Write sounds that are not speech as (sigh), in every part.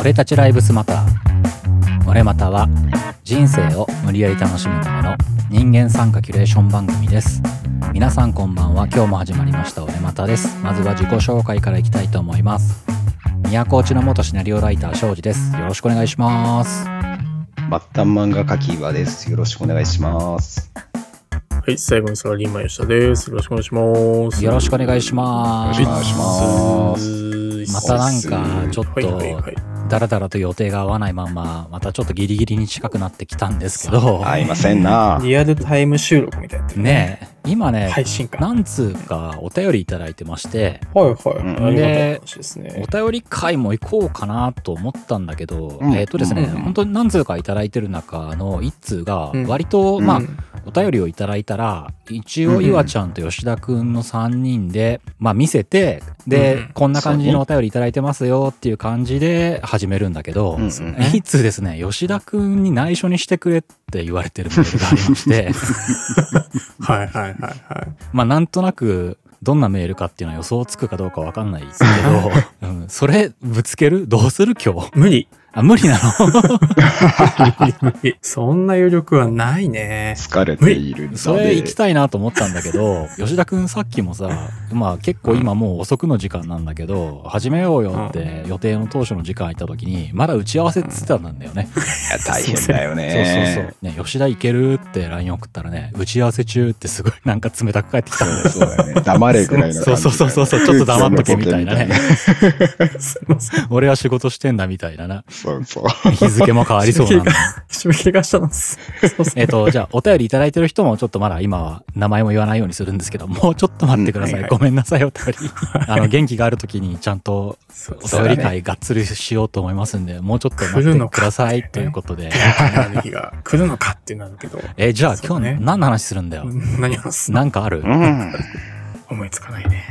俺たちライブスマター。俺または人生を無理やり楽しむための人間参加キュレーション番組です。皆さんこんばんは。今日も始まりました。俺またです。まずは自己紹介からいきたいと思います。宮古内の元シナリオライター庄司です。よろしくお願いします。末端漫画家キーワです。よろしくお願いします。はい、最後にサラリーマン吉田です。よろしくお願いします。よろしくお願いします。よろしくお願いしまたなんかちょっとはい。だらだらと予定が合わないまんままたちょっとギリギリに近くなってきたんですけど合いませんな。リアルタイム収録みたいなねえ今ね、配信か。なんつうかお便りいただいてまして。はいはい。うん。ありがたい話ですおね。便り会も行こうかなと思ったんだけど、うん。えっ、とですね、うん本当に何通かいただいてる中の一通がうん。割と、まあうん。お便りをいただいたら一応岩ちゃんと吉田くんの3人で、まあ見せてで、うんこんな感じのお便りいただいてますよっていう感じで始めるんだけど、うんうん。一通ですね吉田くんに内緒にしてくれって言われてるメールがありまして。(laughs) はいはいはいはい。まあなんとなくどんなメールかっていうのは予想つくかどうかわかんないですけど、(laughs) うん、それぶつける？どうする？今日無理。あ無理なの？(laughs) そんな余力はないね。疲れているので。それ行きたいなと思ったんだけど (laughs) 吉田くんさっきもさまあ結構今もう遅くの時間なんだけど始めようよって予定の当初の時間行った時にまだ打ち合わせっつってたんだよね、いや大変だよそうね。そうそうね吉田行けるって LINE 送ったらね打ち合わせ中ってすごいなんか冷たく返ってきたんだよそうだよね。黙れぐらいのね。そうそうそうそうちょっと黙っとけみたいなね。俺は仕事してんだみたいななそうそう。日付も変わりそうなんだ締め切りがしたんです。そうそうえっと、じゃあ、お便りいただいてる人も、ちょっとまだ今は名前も言わないようにするんですけど、(laughs) もうちょっと待ってください。うんはいはいごめんなさい、お便り。(laughs) あの、元気がある時にちゃんとお便り会がっつりしようと思いますんで、もうちょっと待ってくださいということで。(laughs) 来るのかってなるけど。え、じゃあ今そうね日何の話するんだよ？何話すなんかある？うん。思いつかないね。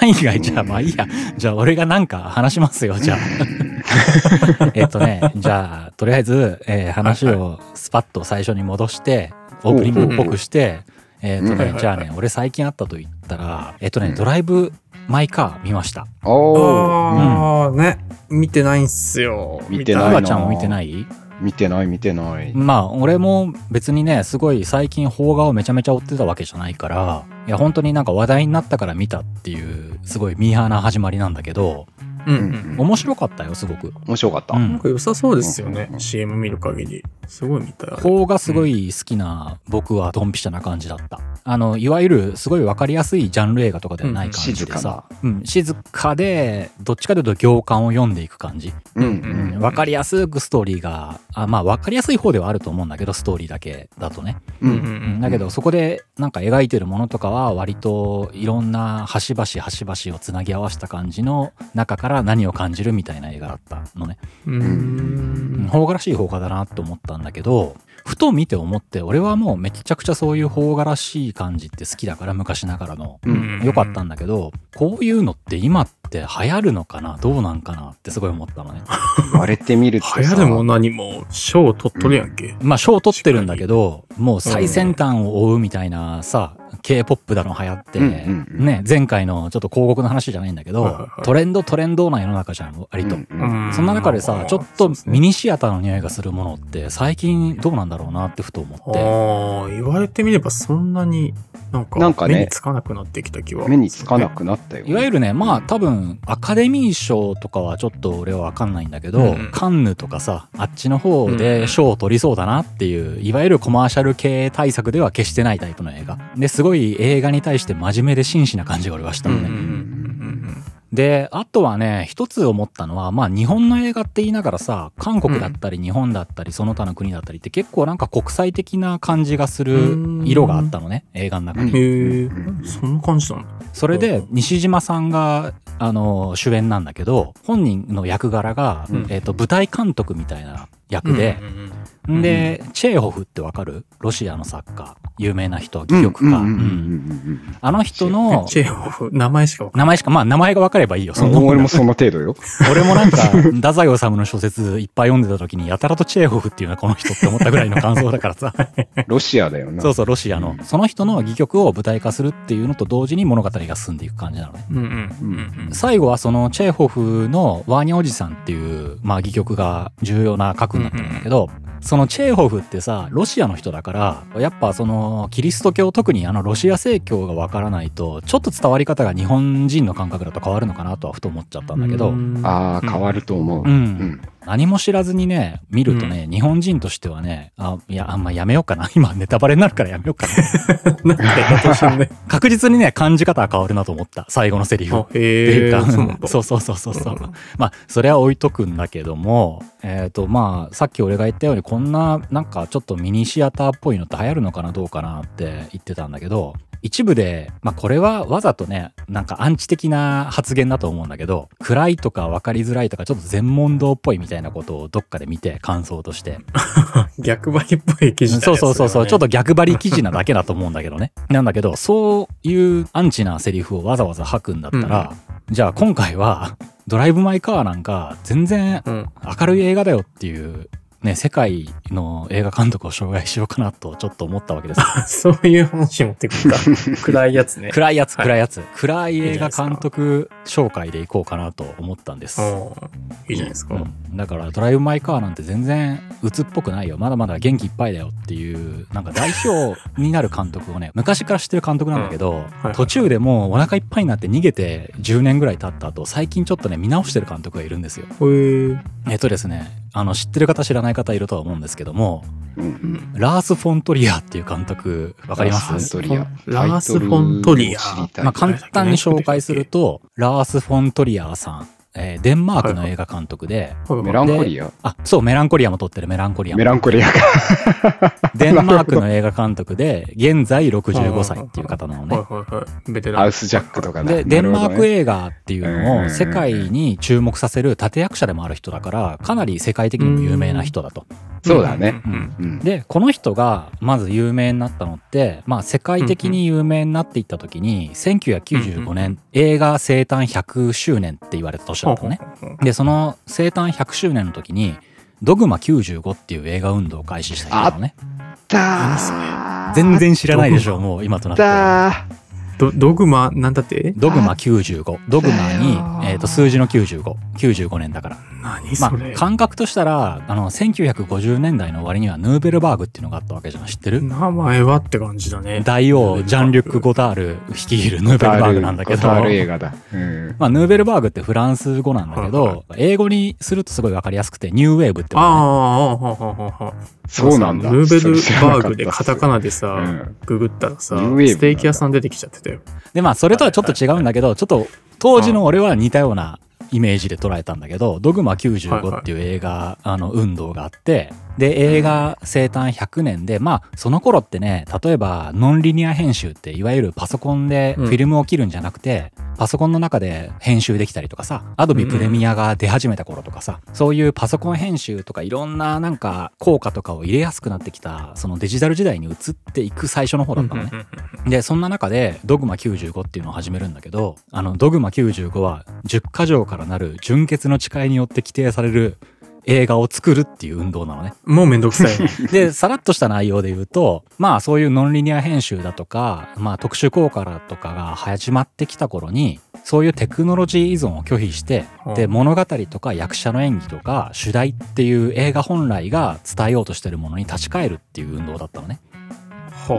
ないがいじゃあまあいいや。じゃあ俺がなんか話しますよ、じゃあ。(laughs) えっとね、じゃあ、とりあえず、えー話をスパッと最初に戻して、オープニングっぽくして、えっとね、うんじゃあね、俺最近あったと言ったら、えっとね、ドライブ・マイ・カー見ました。おー。ああ、ね。見てないんすよ。見てないなちゃんも見てない？見てない見てない。まあ、俺も別にね、すごい最近邦画をめちゃめちゃ追ってたわけじゃないから、いや、本当になんか話題になったから見たっていう、すごいミーハーな始まりなんだけど、うんうん。面白かったよ、すごく。面白かった。うんなんか良さそうですよねう。ん CM 見る限り。すごい見たい。邦がすごい好きな僕はドンピシャな感じだった。あの、いわゆるすごいわかりやすいジャンル映画とかではない感じでさ、うん、静かで、どっちかというと行間を読んでいく感じ。うんうんわかりやすくストーリーが、あまあわかりやすい方ではあると思うんだけど、ストーリーだけだとね。うん。ううんん。うん。だけどそこでなんか描いてるものとかは割といろんな端々端々をつなぎ合わせた感じの中から何を感じるみたいな映画だったのね。うーん。邦画らしい邦画だなと思ったんだけどふと見て思って俺はもうめちゃくちゃそういう邦画らしい感じって好きだから昔ながらのうん良かったんだけどこういうのって今って流行るのかなどうなんかなってすごい思ったのね言われてみるとさ。流行るも何も賞を取っとるやんけ。まあ賞取ってるんだけどもう最先端を追うみたいなさ K-POP だの流行って、ね前回のちょっと広告の話じゃないんだけど、トレンドトレンドな世の中じゃん割と、そんな中でさ、ちょっとミニニシアターの匂いがするものって最近どうなんだろうなってふと思って。ああ、言われてみればそんなになんかなんかね目につかなくなってきた気は。目につかなくなったよ。いわゆるね、まあ多分アカデミー賞とかはちょっと俺はわかんないんだけど、うんカンヌとかさ、あっちの方で賞を取りそうだなっていう、いわゆるコマーシャル系対策では決してないタイプの映画。で、すごい映画に対して真面目で真摯な感じが俺はしたのね。うんうんうんで、あとはね、一つ思ったのは、まあ日本の映画って言いながらさ、韓国だったり日本だったりその他の国だったりって結構なんか国際的な感じがする色があったのね、映画の中うん。に。へえうん、そんな感じなんだ。それで西島さんが、あの、主演なんだけど、本人の役柄が、うんえっ、と、舞台監督みたいな役でうん、うんうんで、チェーホフってわかる？ロシアの作家。有名な人、戯曲家。うんうんうんうんうんあの人のチェーホフ、名前しかわかん名前しか、まあ名前が分かればいいよ。そんなもんだ俺もその程度よ。俺もなんか、太宰治の小説いっぱい読んでた時に、やたらとチェーホフっていうのはこの人って思ったぐらいの感想だからさ。ロシアだよな。そうそう、ロシアの。その人の戯曲を舞台化するっていうのと同時に物語が進んでいく感じなのね。うんうんうんうん。最後はそのチェーホフのワーニャおじさんっていう、まあ戯曲が重要な核になってるんだけど、そのチェーホフってさ、ロシアの人だから、やっぱそのキリスト教、特にあのロシア正教がわからないと、ちょっと伝わり方が日本人の感覚だと変わるのかなとはふと思っちゃったんだけど、ああ、変わると思う。うんうん。何も知らずにね、見るとね、日本人としてはね、あ、いや、あんまやめようかな。(laughs) 今ネタバレになるからやめようかな。(laughs) なん。確実にね、感じ方は変わるなと思った。最後のセリフ。あっていう。か、そう。(laughs) そうそうそうそうそう。まあ、それは置いとくんだけども、えっ、と、まあ、さっき俺が言ったように、こんな、なんかちょっとミニシアターっぽいのって流行るのかな、どうかなって言ってたんだけど、一部で、まあこれはわざとね、なんかアンチ的な発言だと思うんだけど、暗いとか分かりづらいとか、ちょっと全問答っぽいみたいなことをどっかで見て、感想として。(laughs) 逆張りっぽい記事だねそうそうそうそう、ちょっとれ逆張り記事なだけだと思うんだけどね。なんだけど、そういうアンチなセリフをわざわざ吐くんだったら、じゃあ今回は、ドライブ・マイ・カーなんか全然。明るい映画だよっていう、ね、世界の映画監督を紹介しようかなとちょっと思ったわけです。(laughs) そういう話持ってくるか。(laughs) 暗いやつね。暗いやつ、はい暗いやつ。暗い映画監督紹介でいこうかなと思ったんです。うん。いいじゃないですか。うんだからドライブ・マイ・カーなんて全然鬱っぽくないよまだまだ元気いっぱいだよっていうなんか代表になる監督をね (laughs) 昔から知ってる監督なんだけど、はい途中でもうお腹いっぱいになって逃げて10年ぐらい経った後最近ちょっとね見直してる監督がいるんですよ。えっとですねあの知ってる方知らない方いるとは思うんですけどもうん。うんラース・フォントリアっていう監督わかります？ラースフォントリア。まあ、簡単に紹介するとラース・フォントリアさん、えーデンマークの映画監督で、メランコリアあそうメランコリアも撮ってるメランコリアもメランコリアか。(laughs) (laughs) デンマークの映画監督で、現在65歳っていう方なのね。はいはいはい。ベテラン。ハウスジャックとかだで、デンマークへ映画っていうのうんを世界に注目させる立役者でもある人だから、かなり世界的にも有名な人だと。そうだね。うんうん。で、この人がまず有名になったのって、まあ世界的に有名になっていった時に、1995年、映画生誕100周年って言われた年だったのね。で、その生誕100周年の時に、ドグマ95っていう映画運動を開始した人なのね。全然知らないでしょ、もう今となっては。ドドグマ、なんだって？ドグマ95。ドグマに、えっ、と、数字の95。95年だから。まあ何それ、、感覚としたら、あの、1950年代の終わりにはヌーベルバーグっていうのがあったわけじゃん。知ってる？名前はって感じだね。大王、ジャン・リュック・ゴタール率いるヌーベルバーグなんだけど、ゴタール映画だ。うん。まあ、ヌーベルバーグってフランス語なんだけはいど、英語にするとすごいわかりやすくて、ニューウェーブってね。ああ、はははは。そうなんだ。ヌーベルバーグでカタカナでさうん、ググったらさ、ステーキ屋さん出てきちゃってたよ。で、まあ、それとはちょっと違うんだけど、ちょっと、当時の俺は似たようなイメージで捉えたんだけど、ドグマ95っていう映画、あの、運動があって、で、映画生誕100年で、まあ、その頃ってね、例えば、ノンリニア編集って、いわゆるパソコンでフィルムを切るんじゃなくて、パソコンの中で編集できたりとかさ、アドビプレミアが出始めた頃とかさ、そういうパソコン編集とかいろんななんか効果とかを入れやすくなってきた、そのデジタル時代に移っていく最初の方だったのね。で、そんな中で、ドグマ95っていうのを始めるんだけど、あの、ドグマ95は、10箇条からなる純潔の誓いによって規定される映画を作るっていう運動なのね。もうめんどくさいね。(laughs) で、さらっとした内容で言うと、まあそういうノンリニア編集だとか、まあ特殊効果だとかが始まってきた頃に、そういうテクノロジー依存を拒否して、で、物語とか役者の演技とか主題っていう映画本来が伝えようとしてるものに立ち返るっていう運動だったのね。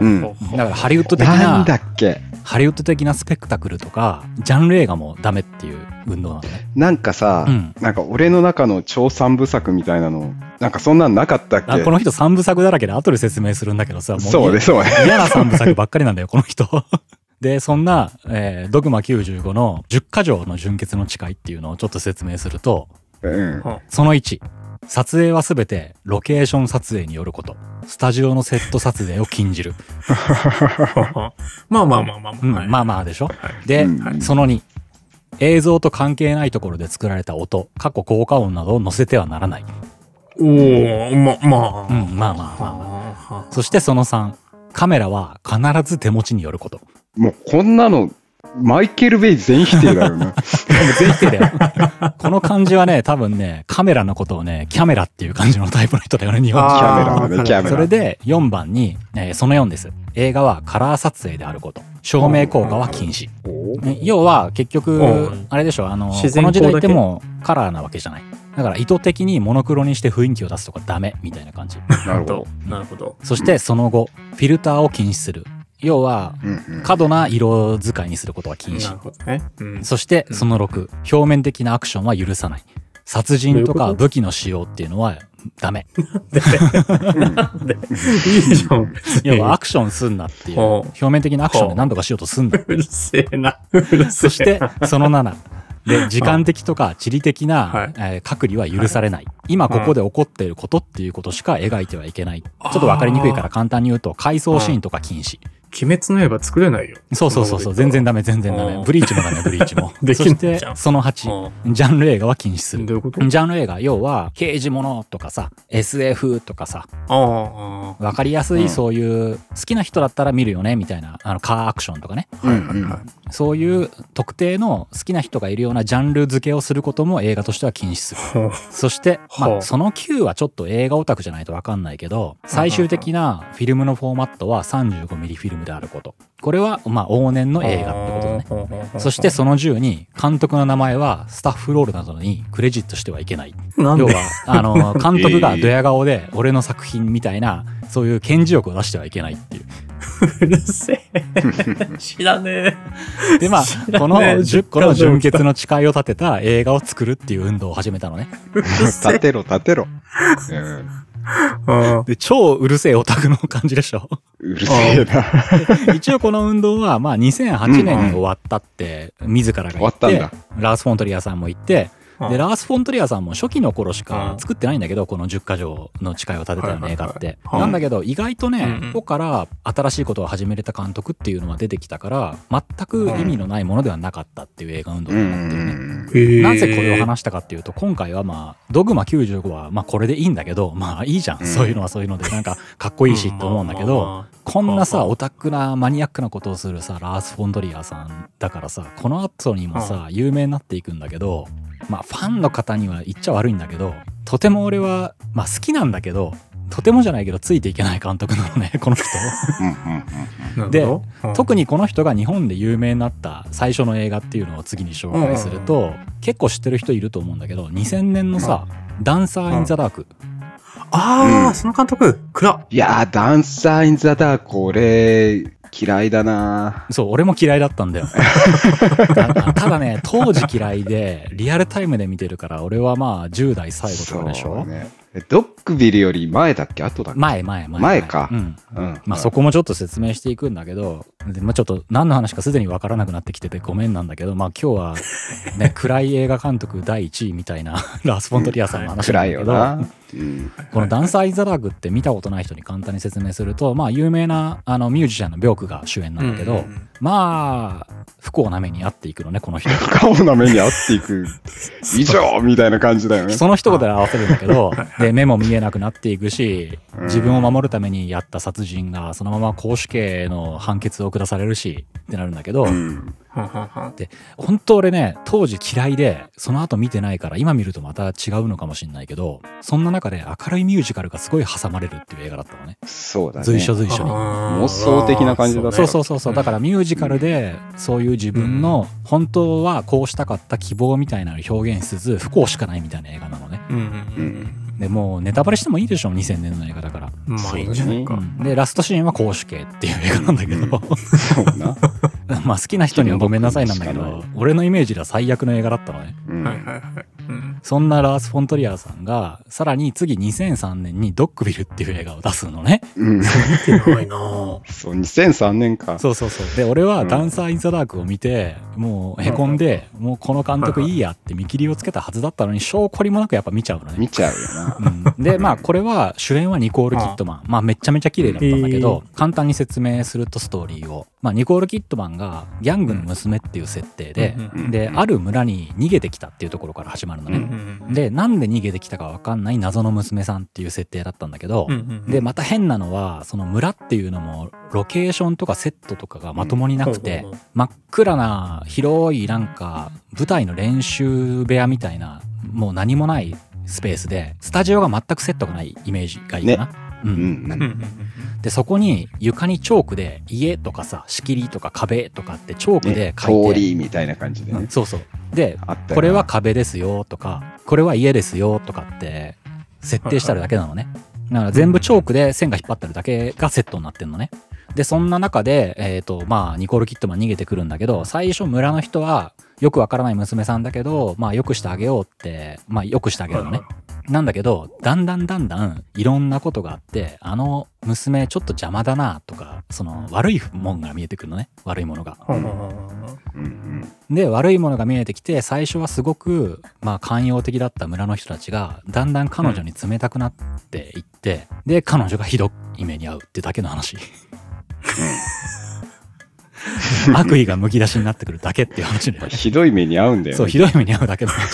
ほうんだからハリウッド的ななんだっけ？ハリウッド的なスペクタクルとか、ジャンル映画もダメっていう運動なのね。なんかさ、うんなんか俺の中の超三部作みたいなの、なんかそんなんなかったっけ？あこの人三部作だらけで後で説明するんだけどさ、もそううね。嫌な三部作ばっかりなんだよ、この人。(laughs) で、そんな、えードグマ95の10箇条の純潔の誓いっていうのをちょっと説明すると、うん。その1、撮影はすべてロケーション撮影によること。スタジオのセット撮影を禁じる。まあまあまあまあうん、まあ。まあまあでしょ？で、うんその2、映像と関係ないところで作られた音、過去効果音などを載せてはならない。おおま、まあ。うん、まあまあまあまあ。あ。そしてその3、カメラは必ず手持ちによること。もうこんなの、マイケル・ベイ全否定だよね。全否定だよ。この漢字はね、多分ね、カメラのことをね、キャメラっていう感じのタイプの人だよね、日本人キャメラねキャメラそれで4番に、えーその4です。映画はカラー撮影であること。照明効果は禁止。ね要は結局うん、あれでしょ、あの、この時代ってもうカラーなわけじゃない。だから意図的にモノクロにして雰囲気を出すとかダメみたいな感じ。なるほど。なるほど。そしてその後、フィルターを禁止する。要は、過度な色使いにすることは禁止。そしてその6、表面的なアクションは許さない。殺人と？か武器の使用っていうのはダメ。(laughs) なんでいいじゃん。要はアクションすんなっていう。表面的なアクションで何とかしようとすんな。うるせえな。うるせえなそして、その7。で、時間的とか地理的な、はいえー隔離は許されない。今ここで起こっていることっていうことしか描いてはいけない。ちょっとわかりにくいから簡単に言うと、回想シーンとか禁止。鬼滅の刃作れないよ。そうそうそうそう、全然ダメ、全然ダメ。うん。ブリーチもダメ、ブリーチも。(laughs) できんそしてその8、ジャンル映画は禁止する。どういうこと？ジャンル映画、要は、刑事ものとかさ、SF とかさ、わかりやすいうん。そういう、好きな人だったら見るよね、みたいな、あの、カーアクションとかね。そういう特定の好きな人がいるようなジャンル付けをすることも映画としては禁止する。そして、まあ、その9はちょっと映画オタクじゃないとわかんないけど、最終的なフィルムのフォーマットは 35mm フィルムであること。これは、まあ、往年の映画ってことね。そしてその10に、監督の名前はスタッフロールなどにクレジットしてはいけない。なんで？要は、あの、(laughs) 監督がドヤ顔で俺の作品みたいな、そういう顕示欲を出してはいけないっていう。うるせえ。(laughs) 知らねで、ま知あ、このらねえ10個の純潔の誓いを立てた映画を作るっていう運動を始めたのね。立てろ、立てろ。うんで、超うるせえオタクの感じでしょ？うるせえな。一応この運動は、まあ2008年に終わったって、自らが言っ終わったんだて、ラース・フォントリアさんも言って、で、うん。ラース・フォントリアさんも初期の頃しかうん。作ってないんだけど、この10か条の誓いを立てたような映画って。はい。はい。はいなんだけど、意外とねうんうん、ここから新しいことを始めれた監督っていうのが出てきたから、全く意味のないものではなかったっていう映画運動うになってるね。なぜこれを話したかっていうと、今回はまあ、ドグマ95はまあこれでいいんだけど、まあいいじゃん。うん。そういうのはそういうので、なんかかっこいいしって思うんだけど、こんなさ、うんオタクなマニアックなことをするさ、ラース・フォンドリアーさんだからさ、この後にもさ、有名になっていくんだけど、まあファンの方には言っちゃ悪いんだけど、とても俺は、まあ好きなんだけど、とてもじゃないけどついていけない監督なのね、(laughs) この人。で特特にこの人が日本で有名になった最初の映画っていうのを次に紹介すると、結構知ってる人いると思うんだけど、2000年のさ、ダンサー・イン・ザ・ダーク。ああ、うんその監督、暗いやー、ダンサー・イン・ザ・ダーク、俺、嫌いだなそう、俺も嫌いだったんだよ。た (laughs) ただね、当時嫌いで、リアルタイムで見てるから、俺はまあ10代最後とかでしょ、ね。えドッグビルより前だっけ？後だっけ？前前前。前かうん。うん。まあそこもちょっと説明していくんだけど、でまあ、ちょっと何の話かすでにわからなくなってきててごめんなんだけど、まあ今日はね、(laughs) 暗い映画監督第1位みたいな (laughs) ラース・フォントリアさんの話なんだけど。このダンサー・イン・ザ・ダークって見たことない人に簡単に説明すると、まあ有名なあのミュージシャンのビョークが主演なんだけど、うんまあ、不幸な目に遭っていくのね、この人。(laughs) 顔な目に遭っていく以上みたいな感じだよね。その一言で合わせるんだけど、で、目も見えなくなっていくし、うん自分を守るためにやった殺人がそのまま公主刑の判決を下されるし、ってなるんだけど、うん。はんはんはん本当俺ね、当時嫌いで、その後見てないから、今見るとまた違うのかもしれないけど、そんな中で明るいミュージカルがすごい挟まれるっていう映画だったのね。そうだね。随所随所に。妄想的な感じだったそうそうそうそう。だからミュージカルで、そういう自分の、本当はこうしたかった希望みたいなのを表現しつつ、不幸しかないみたいな映画なのね。うんうんうんで、もうネタバレしてもいいでしょ、2000年の映画だから。うん。まあいいんじゃないか。うんで、ラストシーンは公主刑っていう映画なんだけど、そうな。(laughs) まあ好きな人にはごめんなさいなんだけど、(laughs) 俺のイメージでは最悪の映画だったのね。うんはいはいはい。うんそんなラース・フォントリアーさんが、さらに次2003年にドッグビルっていう映画を出すのね。うん。見てないなぁ。そう、2003年か。そうそうそう。で、俺はうんダンサー・イン・ザ・ダークを見て、もうへこんで、もうこの監督いいやって見切りをつけたはずだったのに、証拠りもなくやっぱ見ちゃうのね。見ちゃうよな。うん、で、まあ、これは主演はニコール・キットマン。まあ、めちゃめちゃ綺麗だったんだけど、簡単に説明するとストーリーを。まあ、ニコール・キットマンがギャングの娘っていう設定で、うんである村に逃げてきたっていうところから始まるのね、んでなんで逃げてきたか分かんない謎の娘さんっていう設定だったんだけど、でまた変なのはその村っていうのもロケーションとかセットとかがまともになくて、真っ暗な広いなんか舞台の練習部屋みたいなもう何もないスペースでスタジオが全くセットがないイメージがいいかな。ううんん。うんうんうんでそこに床にチョークで家とかさ仕切りとか壁とかってチョークでね、書いて、通りみたいな感じでね。うんそうそう。でこれは壁ですよとかこれは家ですよとかって設定してあるだけなのね。だから全部チョークで線が引っ張ってるだけがセットになってんのね。でそんな中で、えーとまあ、ニコール・キットマン逃げてくるんだけど最初村の人はよくわからない娘さんだけど、まあ、よくしてあげようって、まあ、よくしてあげるのね。なんだけどだんだんだんだんいろんなことがあってあの娘ちょっと邪魔だなとかその悪いもんが見えてくるのね。悪いものが。で悪いものが見えてきて最初はすごくまあ寛容的だった村の人たちがだんだん彼女に冷たくなっていって、で彼女がひどい目に遭うってだけの話 (laughs) 悪意がむき出しになってくるだけっていう話だよねひどい目に遭うんだよね。そうひどい目に遭うだけの話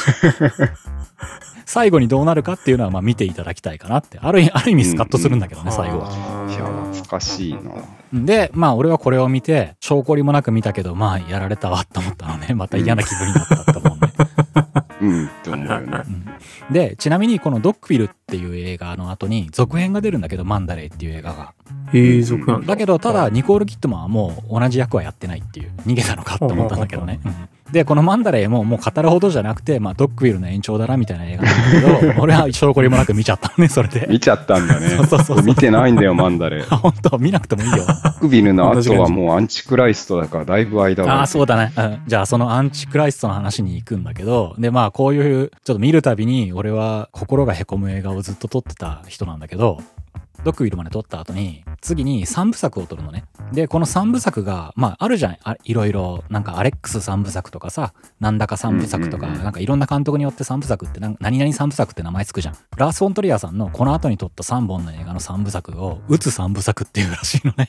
最後にどうなるかっていうのはまあ見ていただきたいかなってある意ある意味スカッとするんだけどね、最後は。いや、懐かしいな。でまあ俺はこれを見て証拠りもなく見たけどまあやられたわって思ったのねまた嫌な気分になったと思うん、って思うよね。でちなみにこの「ドッグフィル」っていう映画の後に続編が出るんだけど「マンダレー」っていう映画が。へえ族なん。だだけどただニコール・キットマンはもう同じ役はやってないっていう逃げたのかって思ったんだけどね、うんでこの「マンダレー」ももう語るほどじゃなくて、まあ、ドッグフィルの延長だなみたいな映画なんだけど (laughs) 俺は証拠りもなく見ちゃったのねそれで。見ちゃったんだね。そうそうそう。見てないんだよ、マンダレ。あ (laughs) 本当見なくてもいいよ。クビルの後はもうアンチクライストだからだいぶ間あがあそうだね、うん。じゃあそのアンチクライストの話に行くんだけどでまあこういうちょっと見るたびに俺は心がへこむ映画をずっと撮ってた人なんだけどドッグウィルまで撮った後に次に3部作を撮るのね。でこの3部作がまああるじゃんあいろいろなんかアレックス3部作とかさなんだか3部作とか、なんかいろんな監督によって3部作って何々3部作って名前つくじゃん。ラース・フォントリアーさんのこの後に撮った3本の映画の3部作を「打つ3部作」っていうらしいのね。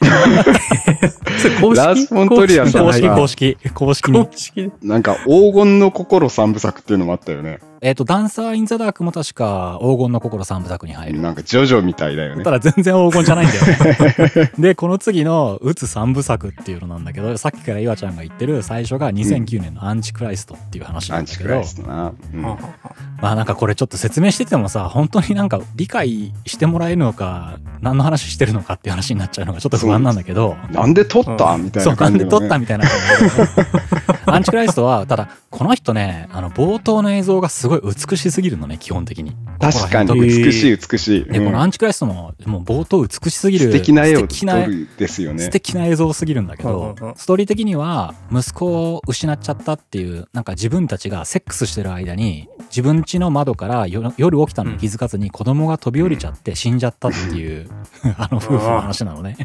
公 (laughs) 式ラースフォントリアさん公式はい公式公式に。公式でなんか黄金の心三部作っていうのもあったよね。えっ、と、ダンサー・イン・ザ・ダークも確か黄金の心三部作に入る。なんかジョジョみたいだよねた。だ全然黄金じゃないんだよね。(laughs) で、この次の「打つ三部作」っていうのなんだけど、さっきから岩ちゃんが言ってる最初が2009年のアンチクライストっていう話なんだけど、アンチクライストな。うんまあなんかこれちょっと説明しててもさ、本当になんか理解してもらえるのか、何の話してるのかっていう話になっちゃうのがちょっと不安なんだけど、なんで撮ったうんみたいそう、な感じの、ね。なんで撮ったみたいな。(laughs) アンチクライストは、ただ、この人ね、あの、冒頭の映像がすごい美しすぎるのね、基本的に。確かに美しい美しい。で、うんこのアンチクライストも、もう冒頭美しすぎる。素敵な絵を撮るですよね素。敵な映像すぎるんだけどストーリー的には息子を失っちゃったっていう、なんか自分たちがセックスしてる間に、自分家の窓から夜夜起きたのに気づかずに子供が飛び降りちゃって死んじゃったっていう、あの夫婦の話なのね。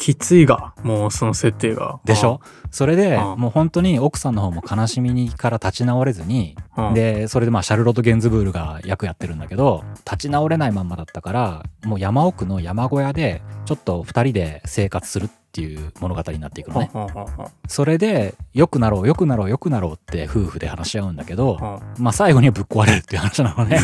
きついが、もうその設定が。でしょ？それでうんもう本当に奥さんの方も悲しみから立ち直れずに、うんでそれでまあシャルロット・ゲンズブールが役やってるんだけど立ち直れないまんまだったからもう山奥の山小屋でちょっと2人で生活するっていう物語になっていくのね。はあはあはそれで良くなろう良くなろう良くなろうって夫婦で話し合うんだけど、まあ最後にはぶっ壊れるっていう話なのね。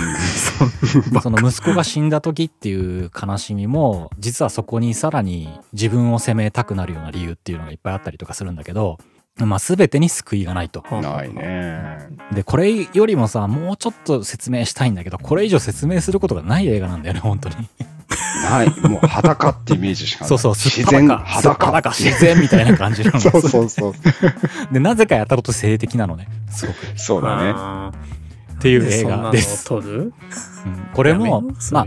そ (laughs) その息子が死んだ時っていう悲しみも実はそこにさらに自分を責めたくなるような理由っていうのがいっぱいあったりとかするんだけど、まあ、全てに救いがないと。ないね。でこれよりもさもうちょっと説明したいんだけどこれ以上説明することがない映画なんだよね本当に。ない。もう裸ってイメージしかない。そうそう自然裸裸。裸自然みたいな感じなのそうそうそう。でなぜかやたらと性的なのねすごく。そうだね。あっていう映ーそんなの画です。撮る？うんこれもまあ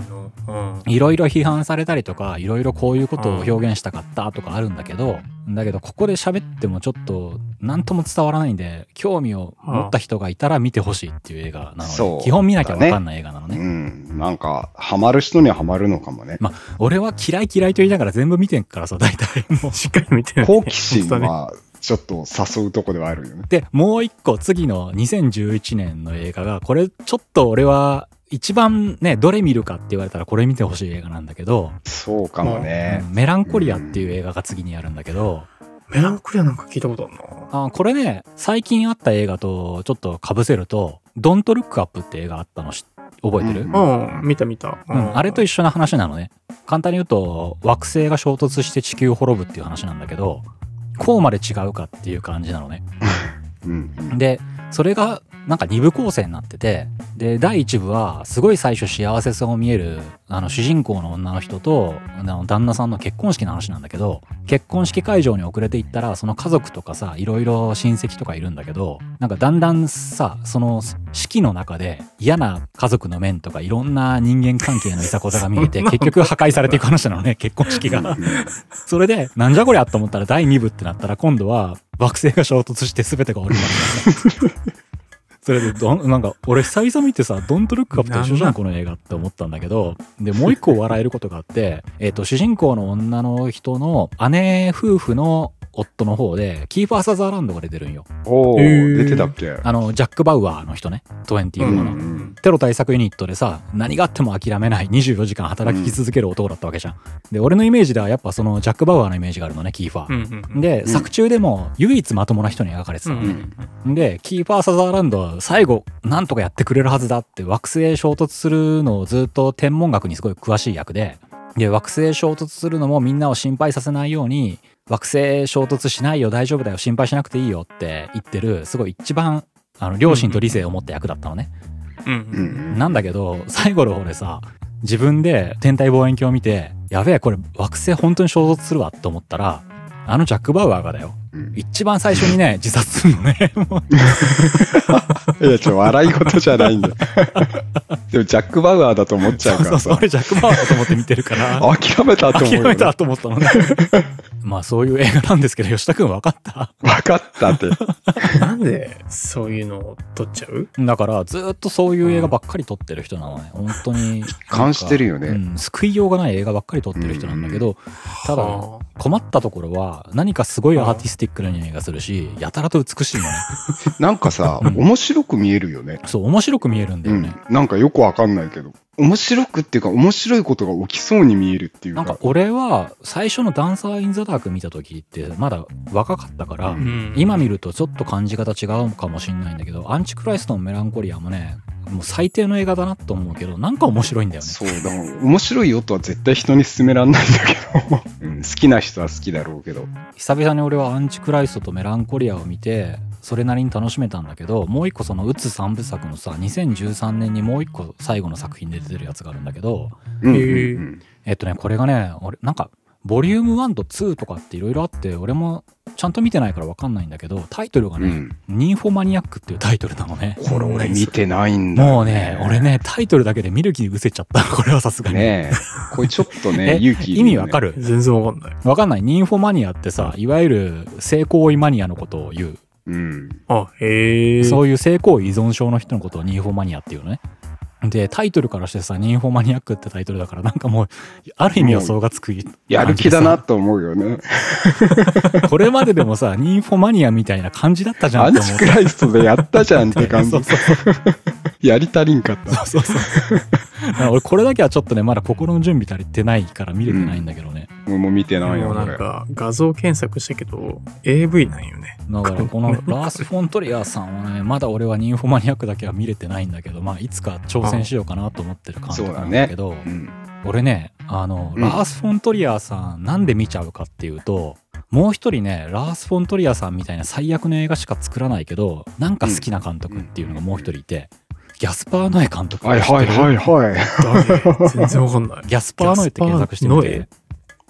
いろいろ批判されたりとかいろいろこういうことを表現したかったとかあるんだけど、だけどここで喋ってもちょっと何とも伝わらないんで興味を持った人がいたら見てほしいっていう映画なのそうで基本見なきゃ分かんない映画なのねうん。なんか、ハマる人にはハマるのかもね。まあ俺は嫌い嫌いと言いながら全部見てんからさ大体もうしっかり見てるね。好奇心は (laughs) ちょっと誘うとこではあるよね。でもう一個次の2011年の映画がこれちょっと俺は一番ねどれ見るかって言われたらこれ見てほしい映画なんだけど。そうかもね。うん。メランコリアっていう映画が次にやるんだけど、メランコリアなんか聞いたことあるな。あこれね最近あった映画とちょっと被せると「ドントルックアップって映画あったのし覚えてる、ううん、見た見た。うん、あれと一緒な話なのね。簡単に言うと惑星が衝突して地球滅ぶっていう話なんだけどこうまで違うかっていう感じなのね。う (laughs) んうん。でそれがなんか二部構成になっててで第一部はすごい最初幸せそう見えるあの主人公の女の人とあの旦那さんの結婚式の話なんだけど結婚式会場に遅れて行ったらその家族とかさいろいろ親戚とかいるんだけどなんかだんだんさその式の中で嫌な家族の面とかいろんな人間関係のいざこざが見えて (laughs) 結局破壊されていく話なのね結婚式が。それでなんじゃこりゃと思ったら第2部ってなったら今度は惑星が衝突して全てが終わるんだよねそれでどんなんか俺久々見てさ「ドントルックアップと一緒じゃなんんこの映画って思ったんだけどでもう一個笑えることがあって、えっと主人公の女の人の姉夫婦の夫の方でキーファー・サザーランドが出てるんよ。おへー。ー、出てたっけ？あのジャック・バウアーの人ね。24うんの、うん。テロ対策ユニットでさ何があっても諦めない24時間働き続ける男だったわけじゃん、で俺のイメージではやっぱそのジャック・バウアーのイメージがあるのねキーファー、うんうん。で、うん。作中でも唯一まともな人に描かれてたのね、で、キーパーサザーランドは最後、なんとかやってくれるはずだって惑星衝突するのをずっと天文学にすごい詳しい役で、で、惑星衝突するのもみんなを心配させないように、惑星衝突しないよ、大丈夫だよ、心配しなくていいよって言ってる、すごい一番、あの、良心と理性を持った役だったのね。うんなんだけど、最後の方でさ、自分で天体望遠鏡を見て、やべえ、これ惑星本当に衝突するわって思ったら、あのジャック・バウアーがだよ。うん一番最初にね、(laughs) 自殺するのね。いや、ちょ、笑い事じゃないんだよ。(laughs) でも、ジャック・バウアーだと思っちゃうかそうらさ、そう俺ジャック・バウアーだと思って見てるから、(laughs) 諦めたと思うよ。諦めたと思ったのね。まあそういう映画なんですけど、吉田くん分かった分かったって。なんでそういうのを撮っちゃう？だからずっとそういう映画ばっかり撮ってる人なのね。本当に。感してるよねうん、救いようがない映画ばっかり撮ってる人なんだけど、ただ、は困ったところは何かすごいアーティスティックな匂いがするし、やたらと美しいのね。(laughs) なんかさ、うん面白く見えるよね。そう、面白く見えるんだうよね。ん。なんかよくわかんないけど。面白くっていうか、面白いことが起きそうに見えるっていうか。なんか俺は最初のダンサー・イン・ザ・ダーク見た時ってまだ若かったから、ううん今見るとちょっと感じ方違うかもしれないんだけど、アンチクライストのメランコリアもね、もう最低の映画だなと思うけど、なんか面白いんだよね。そう、だ。面白いよとは絶対人に勧めらんないんだけど、(laughs) うん、好きな人は好きだろうけど。久々に俺はアンチクライストとメランコリアを見て、それなりに楽しめたんだけど、もう一個そのうつ三部作のさ、2013年にもう一個最後の作品で出てるやつがあるんだけど、うんうんうん。えっとね、これがね、俺、なんか、ボリューム1と2とかっていろいろあって、俺もちゃんと見てないからわかんないんだけど、タイトルがね、うんニンフォマニアックっていうタイトルなのね。これ俺見てないんだ。もうね、俺ね、タイトルだけで見る気に失せちゃった。これはさすがに。ねえ。これちょっとね、(laughs) え勇気ね意味わかる？全然わかんない。わかんない？ニンフォマニアってさ、いわゆる性行為マニアのことを言う。うん。あ、へえ。そういう性行為依存症の人のことをニンフォマニアっていうのね。で、タイトルからしてさ、ニンフォマニアックってタイトルだから、なんかもう、ある意味予想がつく。やる気だなと思うよね。これまででもさ、ニンフォマニアみたいな感じだったじゃアンんって思って。チクライストでやったじゃんって感じ (laughs) そう。そうそう。(laughs) やり足りんかった。そうそうそう。(laughs) 俺これだけはちょっとね、まだ心の準備足りてないから見れてないんだけどね。もうもう見てないよ、もうな。んか画像検索したけど AV なんよね。だからこのラース・フォントリアーさんはね、まだ俺はニンフォマニアックだけは見れてないんだけど、まあいつか挑戦しようかなと思ってる感じなんだねけど、うん。俺ね、あの、うんラース・フォントリアーさんなんで見ちゃうかっていうと、もう一人ね、ラース・フォントリアーさんみたいな最悪の映画しか作らないけど、なんか好きな監督っていうのがもう一人いて、ギャスパー・ノエ監督はいはいはいはい。全然わかんない。ギャスパー・ノエって検索してみて、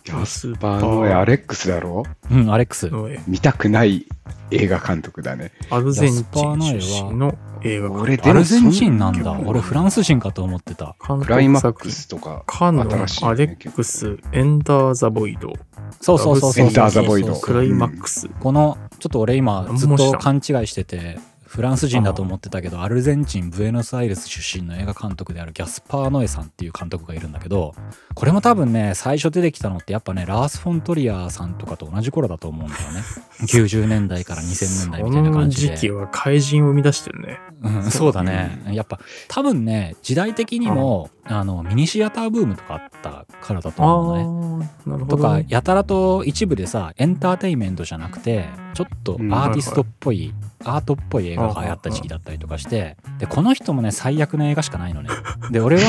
ギャスパーのアレックスだろ？うん、アレックス。ノエ見たくない映画監督だね。アルゼンチン出身の映画監督アルゼンチンなんだ。俺フランス人かと思ってた。監クライマックスとか、カノン、新しいねアレックス、エンダー・ザ・ボイド、そうそうそうそう。エンターザボイドそうクライマックス。この、ちょっと俺今ずっと勘違いしてて、フランス人だと思ってたけど、アルゼンチン、ブエノスアイレス出身の映画監督であるギャスパー・ノエさんっていう監督がいるんだけど、これも多分ね、最初出てきたのってやっぱね、ラース・フォントリアーさんとかと同じ頃だと思うんだよね。(laughs) 90年代から2000年代みたいな感じで。時期は怪人を生み出してるね。うん、そうだね。やっぱ多分ね、時代的にも、あの、ミニシアターブームとかあったからだと思うのね。ああ、なるほど、とかね。やたらと一部でさエンターテインメントじゃなくてちょっとアーティストっぽい、アートっぽい映画が流行った時期だったりとかしてでこの人もね最悪の映画しかないのね。(laughs) で俺は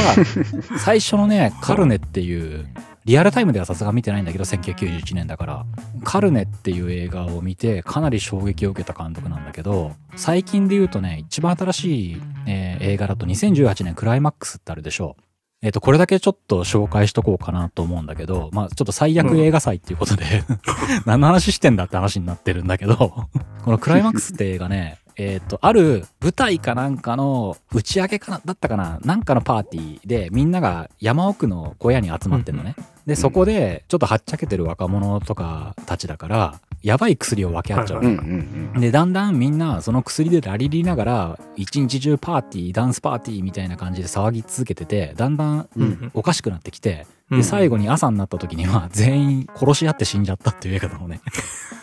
最初のねカルネっていうリアルタイムではさすが見てないんだけど1991年だからカルネっていう映画を見てかなり衝撃を受けた監督なんだけど最近で言うとね一番新しい、えー映画だと2018年クライマックスってあるでしょえっ、と、これだけちょっと紹介しとこうかなと思うんだけど、まあちょっと最悪映画祭っていうことで、(laughs) 何の話してんだって話になってるんだけど、(laughs) このクライマックスって映画ね、えっ、と、ある舞台かなんかの打ち上げかな、だったかな、なんかのパーティーでみんなが山奥の小屋に集まってんのね。で、そこでちょっとはっちゃけてる若者とかたちだから、やばい薬を分け合っちゃうのうんうんうん。で、だんだんみんなその薬でラリりながら、一日中パーティー、ダンスパーティーみたいな感じで騒ぎ続けてて、だんだんおかしくなってきて、うんで、最後に朝になった時には (laughs) 全員殺し合って死んじゃったっていう映画なのね。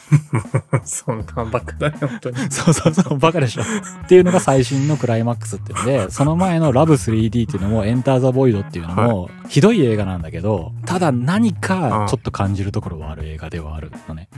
(laughs) そんなバカだね、本当に。(laughs) そうそうそう、バカでしょ。っていうのが最新のクライマックスっていうので、その前のラブ 3D っていうのもエンターザボイドっていうのも、ひどい映画なんだけど、ただ何かちょっと感じるところはある映画ではあるのね。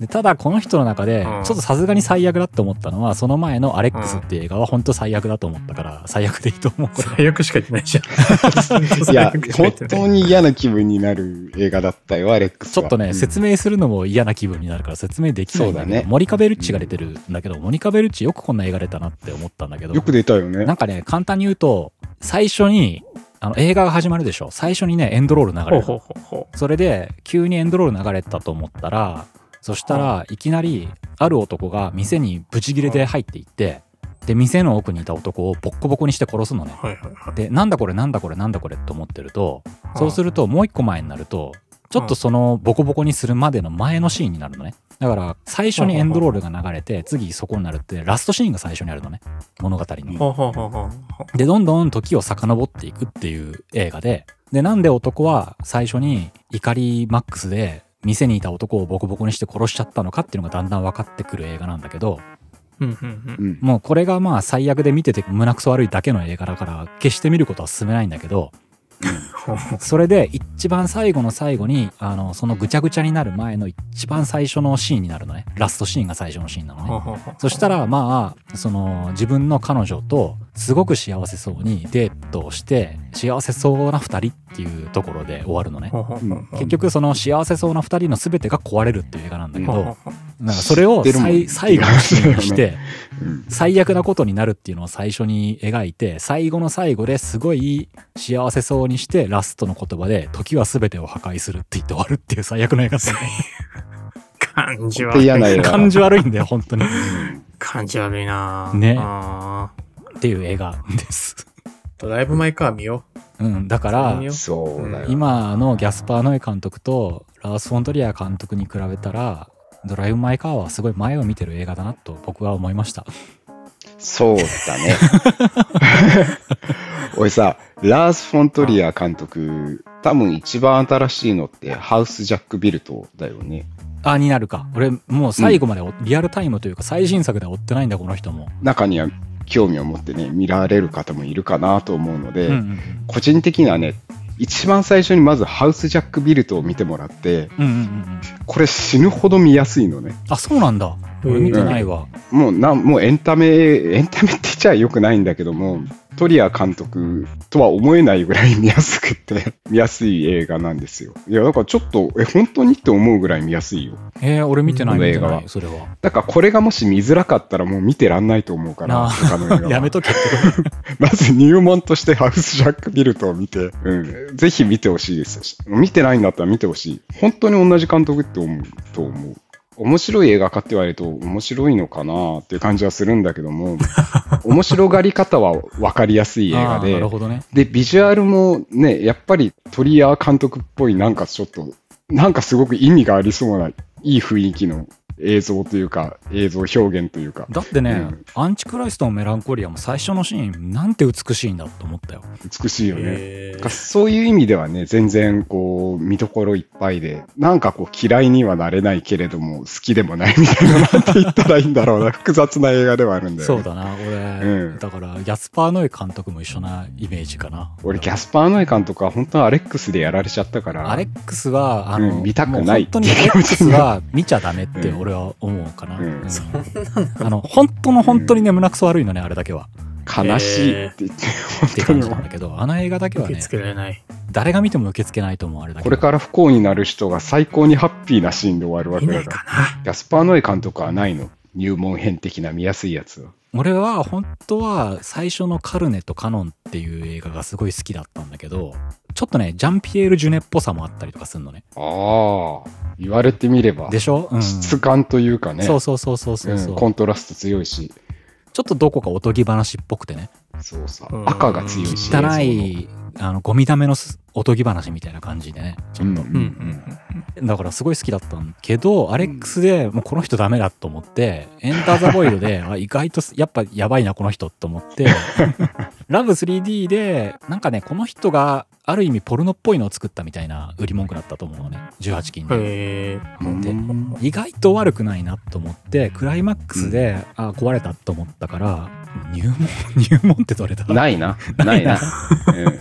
でただこの人の中でうんちょっとさすがに最悪だって思ったのはその前の「アレックス」っていう映画は本当最悪だと思ったから最悪でいいと思うこれ最悪しか言ってないじゃん。いや、本当に嫌な気分になる映画だったよ、アレックスは。ちょっとね、うん。説明するのも嫌な気分になるから説明できないんだけどそうだね。モニカ・ベルッチが出てるんだけどモニカ・ベルッチよくこんな映画出たなって思ったんだけどよく出たよね。なん。かね簡単に言うと最初にあの映画が始まるでしょ最初にねエンドロール流れるそれで急にエンドロール流れたと思ったらそしたらいきなりある男が店にブチギレで入っていってで店の奥にいた男をボッコボコにして殺すのねう。はいはいはい。でなんだこれなんだこれなんだこれって思ってるとそうするともう一個前になるとちょっとそのボコボコにするまでの前のシーンになるのねだから最初にエンドロールが流れて次そこになるってラストシーンが最初にあるのね物語のほうほうほうほうほう。でどんどん時を遡っていくっていう映画ででなんで男は最初に怒りマックスで店にいた男をボコボコにして殺しちゃったのかっていうのがだんだん分かってくる映画なんだけどうんうんうん。もうこれがまあ最悪で見てて胸くそ悪いだけの映画だから決して見ることは進めないんだけど。それで一番最後の最後にあのそのぐちゃぐちゃになる前の一番最初のシーンになるのねラストシーンが最初のシーンなのねそしたらまあその自分の彼女とすごく幸せそうにデートをして幸せそうな2人っていうところで終わるのね。結局その幸せそうな2人の全てが壊れるっていう映画なんだけどなんかそれを最最後のシーンにしてうん。最悪なことになるっていうのを最初に描いて最後の最後ですごい幸せそうにしてラストの言葉で「時は全てを破壊する」って言って終わるっていう最悪の映画ですね感じ悪い。映画。感じ悪いんだよ本当に。っ感じ悪いなね。あていう映画です。ー (laughs) ドライブ・マイ・カー見ようんだかう。ら。今のギャスパー・ノエ監督とラース・フォントリア監督に比べたらドライブ・マイ・カーはすごい前を見てる映画だなと僕は思いましたそうだね。(laughs) 俺さ、ラース・フォントリア監督、多分一番新しいのってハウス・ジャック・ビルトだよね。あになるか俺もう最後までおリアルタイムというか最新作では追ってないんだこの人も、中には興味を持ってね、見られる方もいるかなと思うので、うんうん個人的にはね、一番最初にまずハウス・ジャック・ビルトを見てもらって、うんうんうんうん。これ死ぬほど見やすいのね。あそうなんだ。俺見てないわ、もうなん、もうエンタメ、エンタメって言っちゃ良くないんだけども、トリア監督とは思えないぐらい見やすくって、(laughs) 見やすい映画なんですよ。いや、だからちょっと、え、本当にって思うぐらい見やすいよ。えー、俺見てない映画はいそれはだからこれがもし見づらかったらもう見てらんないと思うから、な他の映画は (laughs) やめとけって (laughs) まず入門としてハウス・ジャック・ビルトを見て、うん、ぜひ見てほしいですし、見てないんだったら見てほしい。本当に同じ監督って思うと思う。面白い映画かって言われると面白いのかなっていう感じはするんだけども、(laughs) 面白がり方は分かりやすい映画でる、ほどね。で、ビジュアルもね、やっぱりトリアー監督っぽいなんかちょっと、なんかすごく意味がありそうないい雰囲気の映像というか、映像表現というか、だってね、うんアンチクライストのメランコリアも最初のシーンなんて美しいんだと思ったよ。美しいよね。そういう意味ではね、全然こう、見どころいっぱいで、なんかこう嫌いにはなれないけれども、好きでもないみたいな、なんて言ったらいいんだろうな、(laughs) 複雑な映画ではあるんだよ、ね。そうだな、俺、うんだから、ギャスパー・ノイ監督も一緒なイメージかな。俺、ギャスパーノイ監督は本当はアレックスでやられちゃったから、アレックスは、あの、うん見たくない本当にアレックスは見ちゃダメって俺は思うかな。うんうんあの、本当の本当にね、胸くそ悪いのね、あれだけは。悲しいって言って、って感本当にじなんだけど、あの映画だけはね受け、付けられない。誰が見ても受け付けないと思う、あれだけは。これから不幸になる人が最高にハッピーなシーンで終わるわけだから。かギャスパーノイ監督はないの。入門編的な見やすいやつは。俺は本当は最初のカルネとカノンっていう映画がすごい好きだったんだけど、ちょっとね、ジャンピエール・ジュネっぽさもあったりとかするのね。ああ、言われてみれば、でしょ？うん。質感というかね、そうそうそうそうそうそう、うんコントラスト強いし、ちょっとどこかおとぎ話っぽくてね。そうさう、ん赤が強いし。汚い、あの、ゴミ溜めのすおとぎ話みたいな感じでね。ちょっと。うんうんうんだからすごい好きだったんけど、アレックスでもうこの人ダメだと思って、エンターザボイドで、(laughs) あ意外とやっぱやばいなこの人と思って、(laughs) ラブ 3D で、なんかね、この人がある意味ポルノっぽいのを作ったみたいな売り文句だったと思うのね。18禁で。でうん意外と悪くないなと思って、クライマックスで、あ壊れたと思ったから、入門、入門ってどれだ？ないな、(laughs) ないな。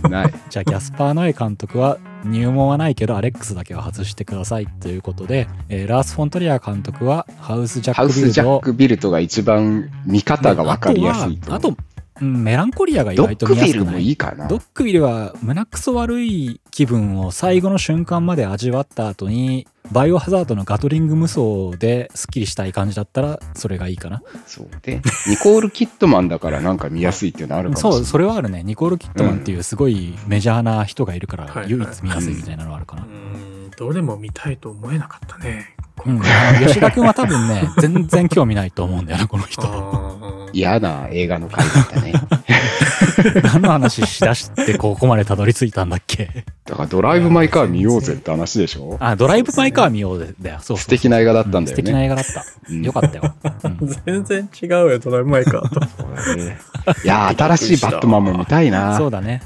うん、ない。(laughs) じゃあギャスパー・ノエ監督は入門はないけどアレックスだけは外してくださいということで、えーラース・フォントリア監督はハウス・ジャハウック・ビルド。スジャック・ビルトが一番見方が分かりやすいとあとはあと、うんメランコリアが意ドッ外と見やすくな。いいいかな。ド。ッグビルは胸くそ悪い気分を最後の瞬間まで味わった後にバイオハザードのガトリング無双でスッキリしたい感じだったらそれがいいかな。そうで、ニコール・キットマンだからなんか見やすいっていうのあるかもしれない。そうそれはあるね。ニコール・キットマンっていうすごいメジャーな人がいるからはい唯一見やすいみたいなのはあるかな。う、んどれも見たいと思えなかったね。うん、吉田君は多分ね (laughs) 全然興味ないと思うんだよなこの人。嫌な映画の回だったね。(laughs) 何の話しだしてここまでたどり着いたんだっけ？だからドライブ・マイ・カー見ようぜって話でしょ？あドライブ・マイ・カー見ようだよ。そうそう素敵な映画だったんだよ素敵なね。映画だった、うん。よかったよ、うん。全然違うよ、ドライブ・マイカーと。そうだね。いやー、新しいバットマンも見たいな。そうだね。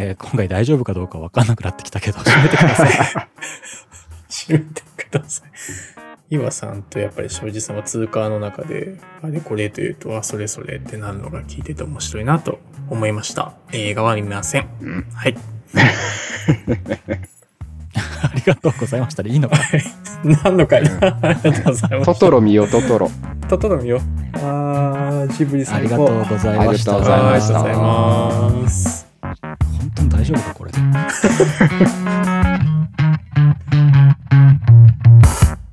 えー今回大丈夫かどうか分かんなくなってきたけど、閉めてください。(laughs) 閉めてください。岩さんとやっぱり庄司さんは通過の中で、あれこれというと、あ、それそれってなるのが聞いてて面白いなと思いました。映画は見ません。うんはい。ありがとうございましたでいいのか何の回ありがとうございまトす。トロ見よう、トトロ。トトロ見よう。あー、ジブリあ最高。りがとうございました。ありがとうございました旦大丈夫かこれで。(laughs)